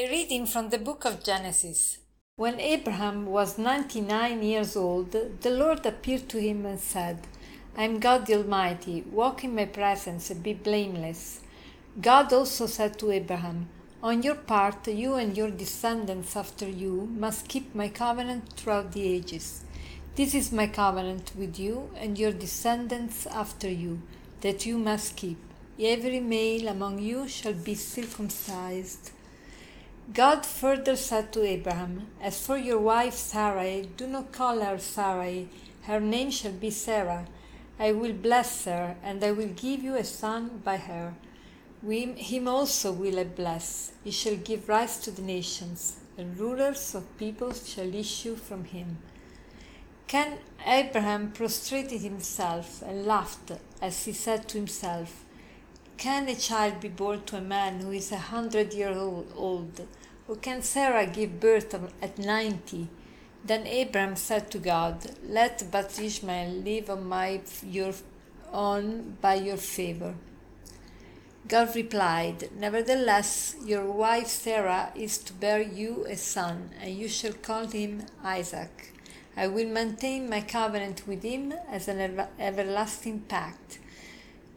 A reading from the book of Genesis. When Abraham was 99 years old, the Lord appeared to him and said, I am God the Almighty, walk in my presence and be blameless. God also said to Abraham, On your part, you and your descendants after you must keep my covenant throughout the ages. This is my covenant with you and your descendants after you, that you must keep. Every male among you shall be circumcised. God further said to Abraham, As for your wife Sarai, do not call her Sarai, her name shall be Sarah. I will bless her, and I will give you a son by her. We, him also will I bless. He shall give rise to the nations, and rulers of peoples shall issue from him. Can Abraham prostrated himself and laughed as he said to himself, Can a child be born to a man who is a hundred years old? Or can Sarah give birth at ninety? Then Abraham said to God, Let but Ishmael live on my your on by your favor. God replied, Nevertheless, your wife Sarah is to bear you a son, and you shall call him Isaac. I will maintain my covenant with him as an ever- everlasting pact,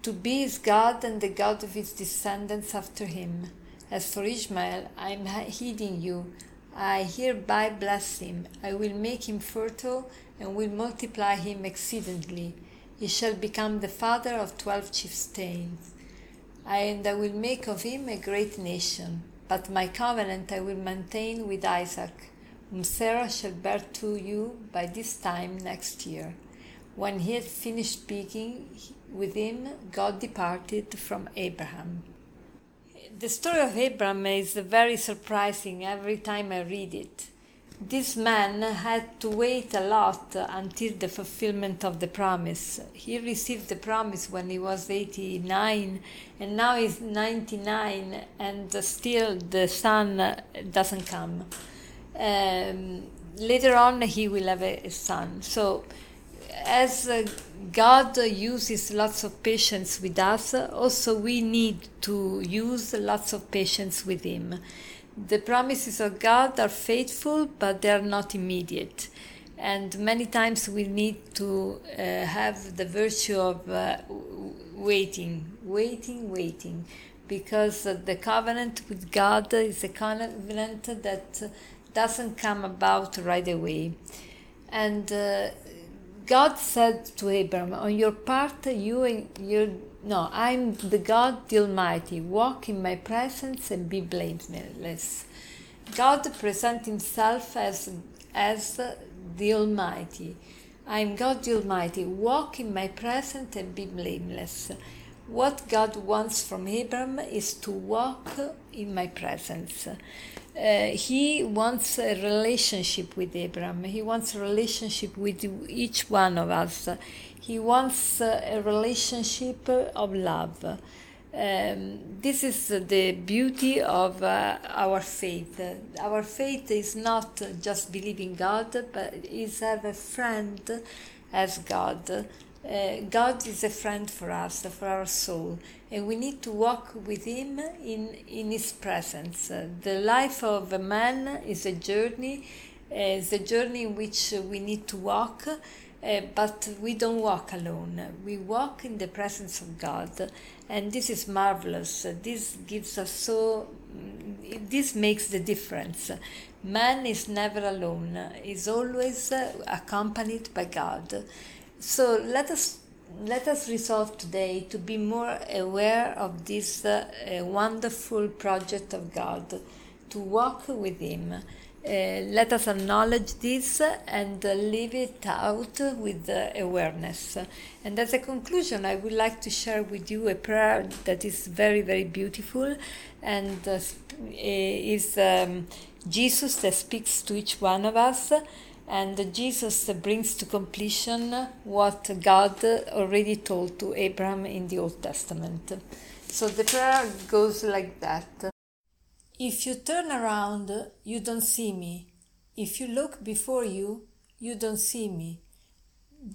to be his God and the God of his descendants after him. As for Ishmael, I am heeding you. I hereby bless him. I will make him fertile and will multiply him exceedingly. He shall become the father of twelve chieftains and I will make of him a great nation. But my covenant I will maintain with Isaac, whom Sarah shall bear to you by this time next year. When he had finished speaking with him, God departed from Abraham. The story of Abraham is very surprising every time I read it. This man had to wait a lot until the fulfillment of the promise. He received the promise when he was 89 and now he's 99 and still the son doesn't come. Um, later on he will have a, son. So as uh, God uses lots of patience with us, also we need to use lots of patience with him the promises of God are faithful, but they are not immediate. And many times we need to uh, have the virtue of uh, waiting, waiting, waiting, because uh, the covenant with God is a covenant that doesn't come about right away. And uh, God said to Abram, On your part, you and your no, I'm the God the Almighty. Walk in my presence and be blameless. God presents himself as, as the Almighty. I'm God the Almighty. Walk in my presence and be blameless. What God wants from Abram is to walk in my presence. Uh, he wants a relationship with Abram. He wants a relationship with each one of us. He wants uh, a relationship of love. Um, this is the beauty of uh, our faith. Our faith is not just believing God, but is have a friend as God. Uh, God is a friend for us, for our soul, and we need to walk with Him in, in His presence. Uh, the life of a man is a journey, uh, it's a journey in which we need to walk, uh, but we don't walk alone. We walk in the presence of God, and this is marvelous. This gives us so, this makes the difference. Man is never alone, is always accompanied by God. So let us let us resolve today to be more aware of this uh, uh, wonderful project of God, to walk with Him. Uh, let us acknowledge this and live it out with awareness. And as a conclusion, I would like to share with you a prayer that is very, very beautiful and is um, Jesus that speaks to each one of us and Jesus brings to completion what God already told to Abraham in the Old Testament. So the prayer goes like that If you turn around, you don't see me. If you look before you, you don't see me.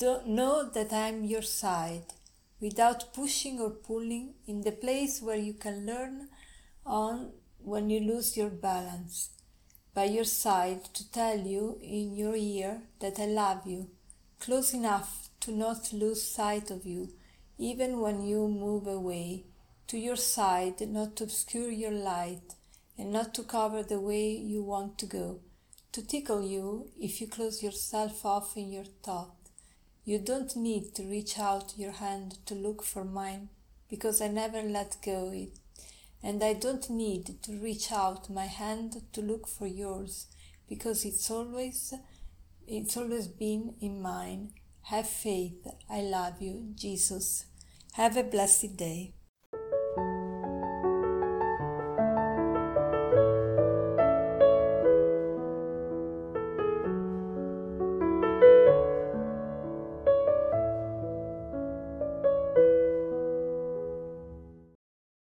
Don't know that I'm your side, without pushing or pulling, in the place where you can learn on when you lose your balance. By your side to tell you in your ear that I love you, close enough to not lose sight of you, even when you move away, to your side not to obscure your light, and not to cover the way you want to go, to tickle you if you close yourself off in your thought. You don't need to reach out your hand to look for mine, because I never let go it, and I don't need to reach out my hand to look for yours, because it's always it's always been in mine. Have faith. I love you, Jesus. Have a blessed day.